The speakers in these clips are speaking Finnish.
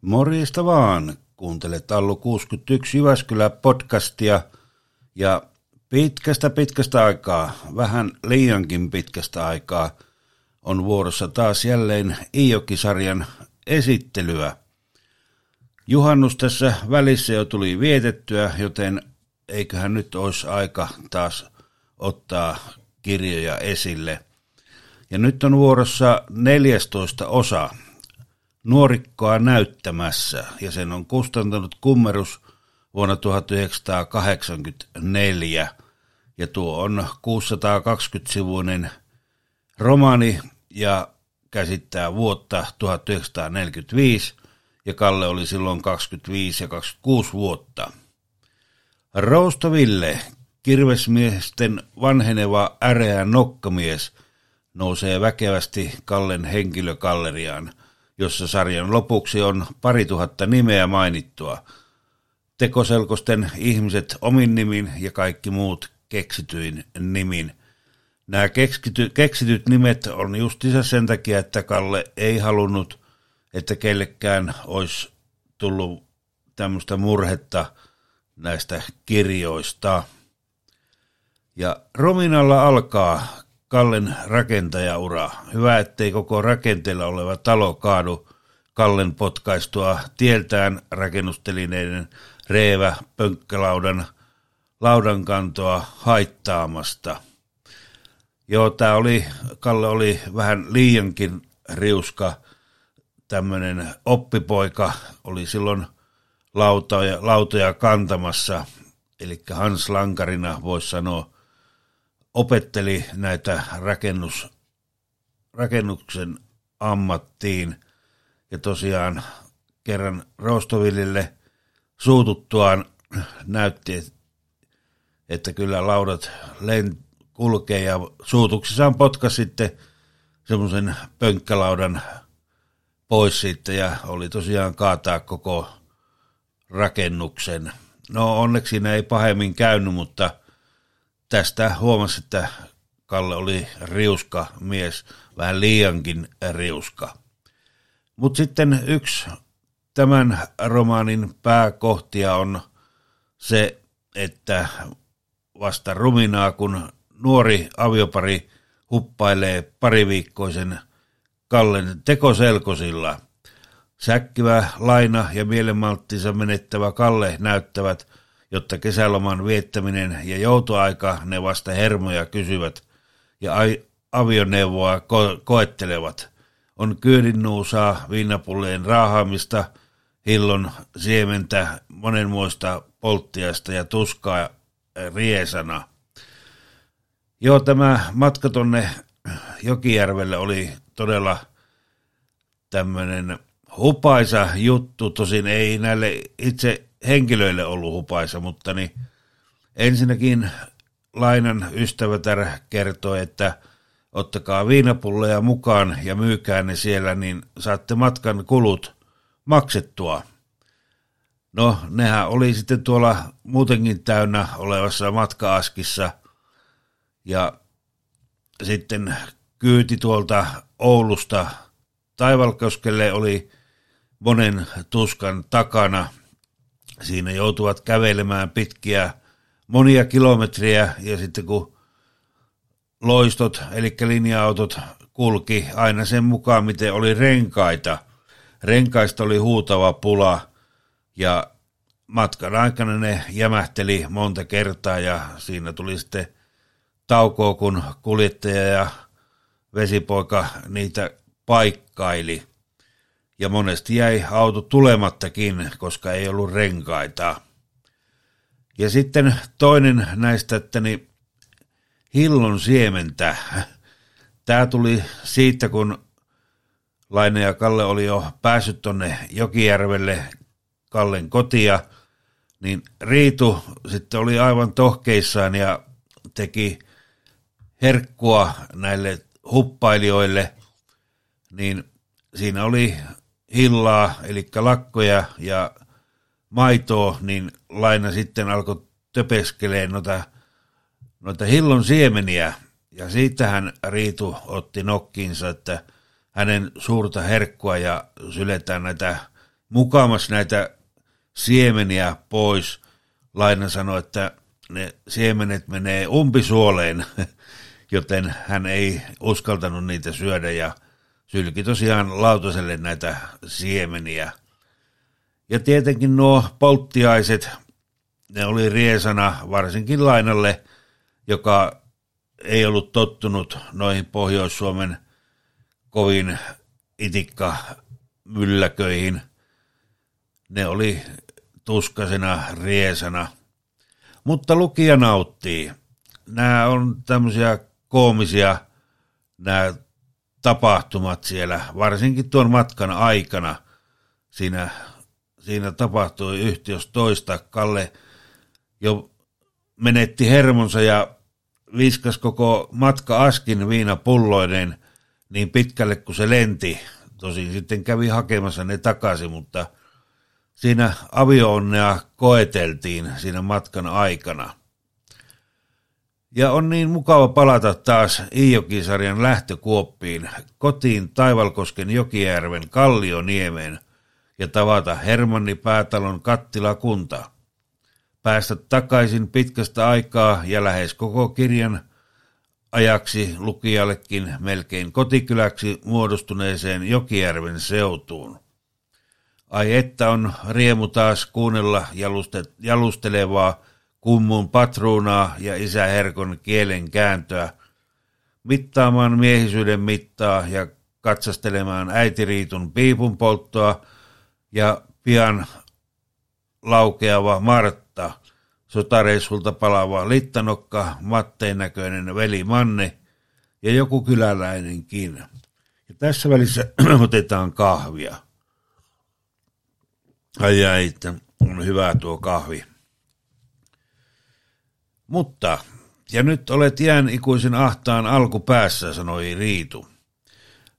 Morjesta vaan. Kuuntelet Allu 61 Jyväskylä podcastia ja pitkästä pitkästä aikaa, vähän liiankin pitkästä aikaa, on vuorossa taas jälleen Iiokki-sarjan esittelyä. Juhannus tässä välissä jo tuli vietettyä, joten eiköhän nyt olisi aika taas ottaa kirjoja esille. Ja nyt on vuorossa 14 osa nuorikkoa näyttämässä, ja sen on kustantanut kummerus vuonna 1984. Ja tuo on 620-sivuinen romaani ja käsittää vuotta 1945, ja Kalle oli silloin 25 ja 26 vuotta. Roustoville, kirvesmiesten vanheneva äreä nokkamies, nousee väkevästi Kallen henkilökalleriaan – jossa sarjan lopuksi on pari tuhatta nimeä mainittua. Tekoselkosten ihmiset omin nimin ja kaikki muut keksityin nimin. Nämä keksity, keksityt nimet on justiinsa sen takia, että Kalle ei halunnut, että kellekään olisi tullut tämmöistä murhetta näistä kirjoista. Ja Rominalla alkaa Kallen rakentajaura. Hyvä, ettei koko rakenteella oleva talo kaadu Kallen potkaistua tieltään rakennustelineiden reevä pönkkälaudan laudankantoa haittaamasta. Joo, tämä oli, Kalle oli vähän liiankin riuska, tämmöinen oppipoika, oli silloin lautoja, lautoja kantamassa, eli Hans Lankarina voisi sanoa, opetteli näitä rakennus, rakennuksen ammattiin ja tosiaan kerran Rostovillille suututtuaan näytti, että kyllä laudat len, kulkee ja suutuksissaan potkasi sitten semmoisen pönkkälaudan pois sitten ja oli tosiaan kaataa koko rakennuksen. No onneksi siinä ei pahemmin käynyt, mutta tästä huomasi, että Kalle oli riuska mies, vähän liiankin riuska. Mutta sitten yksi tämän romaanin pääkohtia on se, että vasta ruminaa, kun nuori aviopari huppailee pariviikkoisen Kallen tekoselkosilla. Säkkivä laina ja mielenmalttinsa menettävä Kalle näyttävät jotta kesäloman viettäminen ja joutoaika ne vasta hermoja kysyvät ja avioneuvoa ko- koettelevat. On kyydinnuusaa, viinapulleen raahaamista, hillon siementä, monenmoista polttiasta ja tuskaa riesana. Joo, tämä matka tonne Jokijärvelle oli todella tämmöinen hupaisa juttu, tosin ei näille itse henkilöille ollut hupaisa, mutta niin ensinnäkin lainan ystävätär kertoi, että ottakaa viinapulleja mukaan ja myykää ne siellä, niin saatte matkan kulut maksettua. No, nehän oli sitten tuolla muutenkin täynnä olevassa matkaaskissa ja sitten kyyti tuolta Oulusta Taivalkoskelle oli monen tuskan takana – Siinä joutuvat kävelemään pitkiä monia kilometriä ja sitten kun loistot, eli linja-autot kulki aina sen mukaan, miten oli renkaita. Renkaista oli huutava pula ja matkan aikana ne jämähteli monta kertaa ja siinä tuli sitten taukoa, kun kuljettaja ja vesipoika niitä paikkaili ja monesti jäi auto tulemattakin, koska ei ollut renkaita. Ja sitten toinen näistä, että niin hillon siementä. Tämä tuli siitä, kun Laine ja Kalle oli jo päässyt tonne Jokijärvelle Kallen kotia, niin Riitu sitten oli aivan tohkeissaan ja teki herkkua näille huppailijoille, niin siinä oli hillaa, eli lakkoja ja maitoa, niin Laina sitten alkoi töpeskelee noita, noita hillon siemeniä. Ja siitähän Riitu otti nokkiinsa, että hänen suurta herkkua ja syletään näitä mukamas näitä siemeniä pois. Laina sanoi, että ne siemenet menee umpisuoleen, joten hän ei uskaltanut niitä syödä ja sylki tosiaan lautaselle näitä siemeniä. Ja tietenkin nuo polttiaiset, ne oli riesana varsinkin Lainalle, joka ei ollut tottunut noihin Pohjois-Suomen kovin itikka mylläköihin. Ne oli tuskasena riesana. Mutta lukija nauttii. Nämä on tämmöisiä koomisia nämä tapahtumat siellä, varsinkin tuon matkan aikana. Siinä, siinä tapahtui yhtiös toista. Kalle jo menetti hermonsa ja viskas koko matka askin viinapulloinen niin pitkälle kuin se lenti. Tosin sitten kävi hakemassa ne takaisin, mutta siinä avioonnea koeteltiin siinä matkan aikana. Ja on niin mukava palata taas Iijokisarjan lähtökuoppiin, kotiin Taivalkosken Jokijärven Kallioniemeen ja tavata Hermanni Päätalon kattilakunta. Päästä takaisin pitkästä aikaa ja lähes koko kirjan ajaksi lukijallekin melkein kotikyläksi muodostuneeseen Jokijärven seutuun. Ai että on riemu taas kuunnella jalustelevaa kummun patruunaa ja isä Herkon kielen kääntöä, mittaamaan miehisyyden mittaa ja katsastelemaan äitiriitun piipun polttoa ja pian laukeava Martta, sotareissulta palaava littanokka, matteen näköinen veli Manne ja joku kyläläinenkin. Ja tässä välissä otetaan kahvia. Ai ai, että on hyvä tuo kahvi. Mutta, ja nyt olet jään ikuisen ahtaan alkupäässä, sanoi Riitu.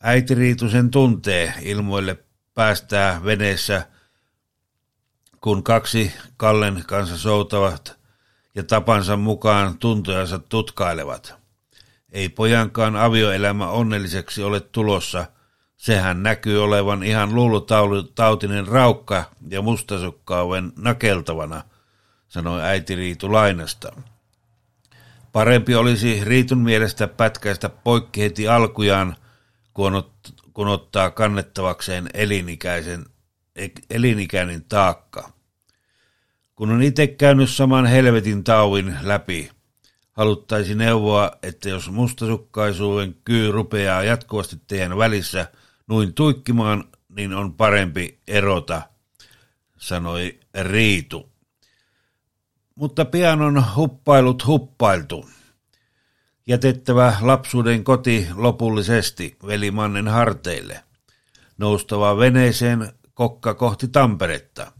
Äiti Riitu sen tuntee, ilmoille päästää veneessä, kun kaksi Kallen kanssa soutavat ja tapansa mukaan tuntojansa tutkailevat. Ei pojankaan avioelämä onnelliseksi ole tulossa, sehän näkyy olevan ihan luulutautinen raukka ja mustasukkaaven nakeltavana, sanoi äiti Riitu Lainasta. Parempi olisi Riitun mielestä pätkäistä poikki heti alkujaan, kun, ot, kun ottaa kannettavakseen elinikäisen, elinikäinen taakka. Kun on itse käynyt saman helvetin tauin läpi, haluttaisi neuvoa, että jos mustasukkaisuuden kyy rupeaa jatkuvasti teidän välissä noin tuikkimaan, niin on parempi erota, sanoi Riitu mutta pian on huppailut huppailtu. Jätettävä lapsuuden koti lopullisesti velimannen harteille. Noustava veneeseen kokka kohti Tamperetta.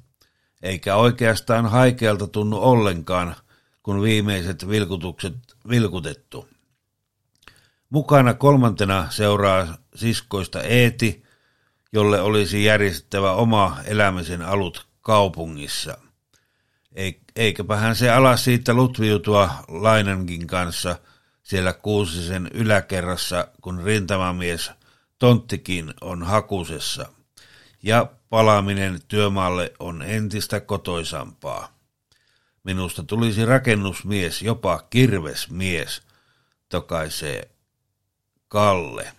Eikä oikeastaan haikealta tunnu ollenkaan, kun viimeiset vilkutukset vilkutettu. Mukana kolmantena seuraa siskoista Eeti, jolle olisi järjestettävä oma elämisen alut kaupungissa. Eiköpähän se ala siitä lutviutua Lainankin kanssa siellä Kuusisen yläkerrassa, kun rintamamies Tonttikin on hakusessa. Ja palaaminen työmaalle on entistä kotoisampaa. Minusta tulisi rakennusmies, jopa kirvesmies, tokaisee Kalle.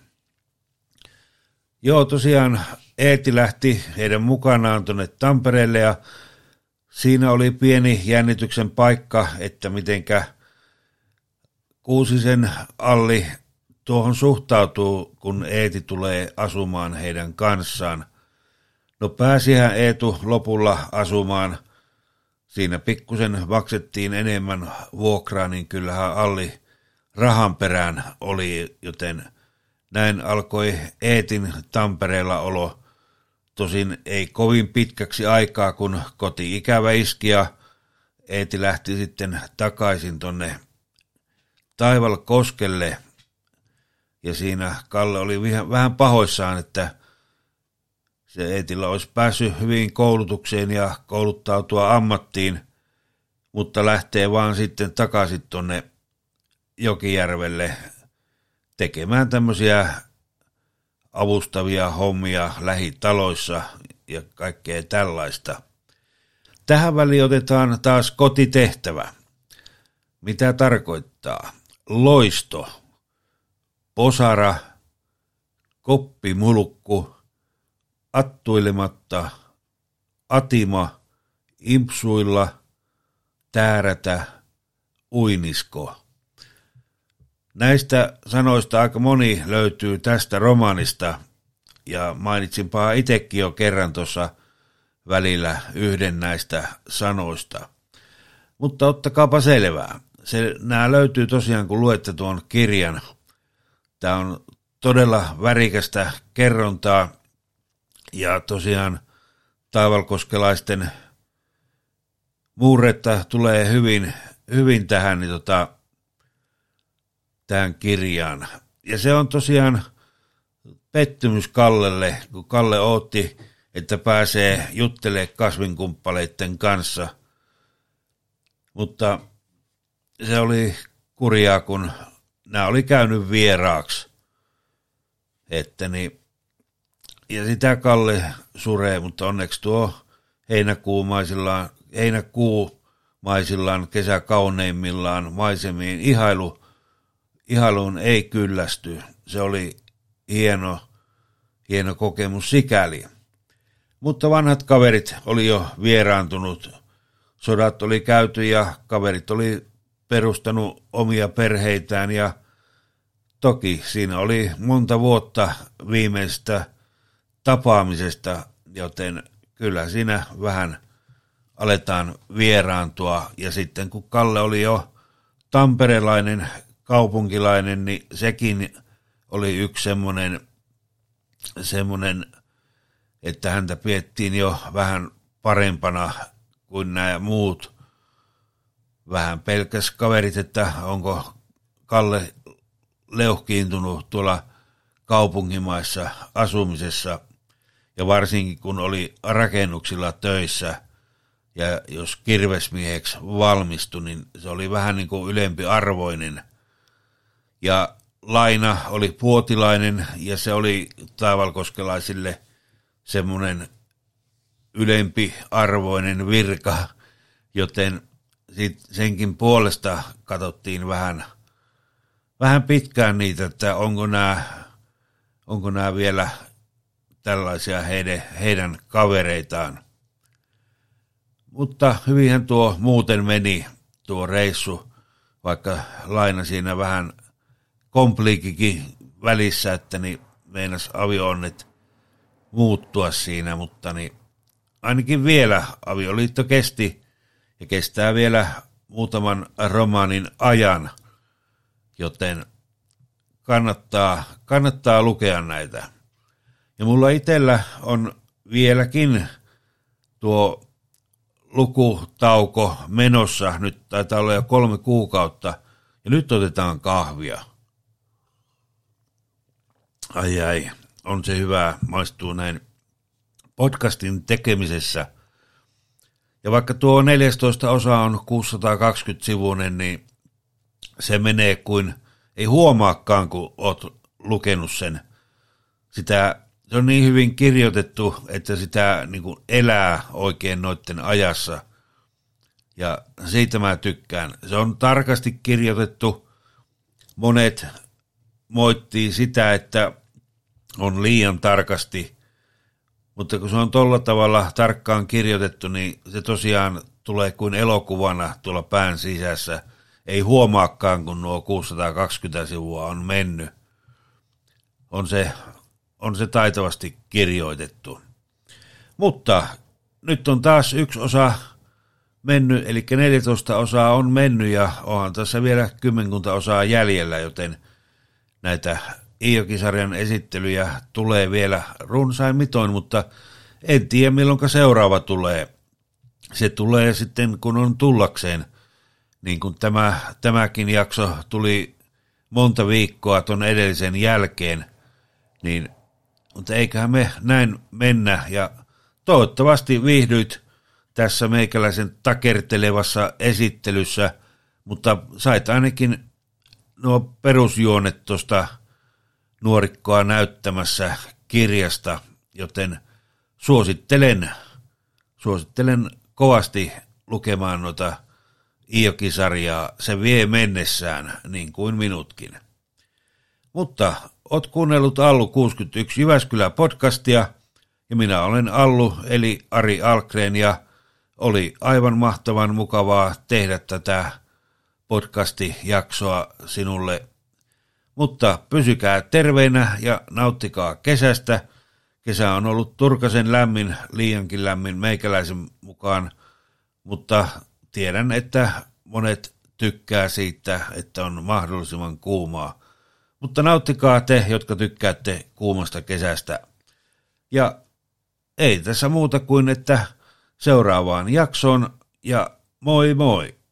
Joo, tosiaan Eeti lähti heidän mukanaan tuonne Tampereelle ja Siinä oli pieni jännityksen paikka, että mitenkä Kuusisen Alli tuohon suhtautuu, kun Eeti tulee asumaan heidän kanssaan. No pääsihän Eetu lopulla asumaan. Siinä pikkusen maksettiin enemmän vuokraa, niin kyllähän Alli rahan perään oli, joten näin alkoi Eetin Tampereella olo Tosin ei kovin pitkäksi aikaa, kun koti-ikävä iski ja Eeti lähti sitten takaisin tonne Taival Koskelle. Ja siinä Kalle oli vähän pahoissaan, että se Eetillä olisi päässyt hyvin koulutukseen ja kouluttautua ammattiin, mutta lähtee vaan sitten takaisin tonne Jokijärvelle tekemään tämmöisiä avustavia hommia lähitaloissa ja kaikkea tällaista. Tähän väliin otetaan taas kotitehtävä. Mitä tarkoittaa? Loisto, posara, koppimulukku, attuilematta, atima, impsuilla, täärätä, uinisko. Näistä sanoista aika moni löytyy tästä romaanista, ja mainitsinpa itsekin jo kerran tuossa välillä yhden näistä sanoista. Mutta ottakaapa selvää. Se, nämä löytyy tosiaan, kun luette tuon kirjan. Tämä on todella värikästä kerrontaa, ja tosiaan taivalkoskelaisten muuretta tulee hyvin, hyvin tähän, niin tota, tähän kirjaan. Ja se on tosiaan pettymys Kallelle, kun Kalle otti, että pääsee juttelemaan kasvinkumppaleiden kanssa. Mutta se oli kurjaa, kun nämä oli käynyt vieraaksi. Että niin, ja sitä Kalle suree, mutta onneksi tuo heinäkuumaisillaan, heinäkuumaisillaan kesäkauneimmillaan maisemiin ihailu, ihailuun ei kyllästy. Se oli hieno, hieno kokemus sikäli. Mutta vanhat kaverit oli jo vieraantunut. Sodat oli käyty ja kaverit oli perustanut omia perheitään ja toki siinä oli monta vuotta viimeistä tapaamisesta, joten kyllä siinä vähän aletaan vieraantua. Ja sitten kun Kalle oli jo tamperelainen kaupunkilainen, niin sekin oli yksi semmoinen, semmoinen, että häntä piettiin jo vähän parempana kuin nämä muut. Vähän pelkäs kaverit, että onko Kalle leuhkiintunut tuolla kaupunkimaissa asumisessa ja varsinkin kun oli rakennuksilla töissä ja jos kirvesmieheksi valmistui, niin se oli vähän niin kuin ylempi arvoinen. Ja laina oli puotilainen ja se oli taivalkoskelaisille semmoinen ylempi arvoinen virka, joten senkin puolesta katsottiin vähän, vähän pitkään niitä, että onko nämä, onko nämä vielä tällaisia heidän, heidän kavereitaan. Mutta hyvinhän tuo muuten meni tuo reissu, vaikka laina siinä vähän kompliikikin välissä, että niin meinas avioonnet muuttua siinä, mutta niin ainakin vielä avioliitto kesti ja kestää vielä muutaman romaanin ajan, joten kannattaa, kannattaa lukea näitä. Ja mulla itsellä on vieläkin tuo lukutauko menossa, nyt taitaa olla jo kolme kuukautta, ja nyt otetaan kahvia. Ai ai, on se hyvä, maistuu näin podcastin tekemisessä. Ja vaikka tuo 14 osa on 620 sivuinen, niin se menee kuin ei huomaakaan, kun oot lukenut sen. Sitä, se on niin hyvin kirjoitettu, että sitä niin kuin elää oikein noiden ajassa. Ja siitä mä tykkään. Se on tarkasti kirjoitettu. Monet moittii sitä, että on liian tarkasti, mutta kun se on tuolla tavalla tarkkaan kirjoitettu, niin se tosiaan tulee kuin elokuvana tuolla pään sisässä. Ei huomaakaan, kun nuo 620 sivua on mennyt. On se, on se taitavasti kirjoitettu. Mutta nyt on taas yksi osa mennyt, eli 14 osaa on mennyt ja onhan tässä vielä kymmenkunta osaa jäljellä, joten näitä Iokisarjan esittelyjä tulee vielä runsain mitoin, mutta en tiedä milloin seuraava tulee. Se tulee sitten kun on tullakseen, niin kuin tämä, tämäkin jakso tuli monta viikkoa tuon edellisen jälkeen, niin mutta eiköhän me näin mennä ja toivottavasti viihdyit tässä meikäläisen takertelevassa esittelyssä, mutta sait ainakin nuo perusjuonet tuosta nuorikkoa näyttämässä kirjasta, joten suosittelen, suosittelen kovasti lukemaan noita Iokisarjaa. Se vie mennessään, niin kuin minutkin. Mutta oot kuunnellut Allu 61 Jyväskylä podcastia, ja minä olen Allu, eli Ari Alkren, ja oli aivan mahtavan mukavaa tehdä tätä podcasti-jaksoa sinulle. Mutta pysykää terveinä ja nauttikaa kesästä. Kesä on ollut turkasen lämmin, liiankin lämmin meikäläisen mukaan, mutta tiedän, että monet tykkää siitä, että on mahdollisimman kuumaa. Mutta nauttikaa te, jotka tykkäätte kuumasta kesästä. Ja ei tässä muuta kuin, että seuraavaan jaksoon ja moi moi!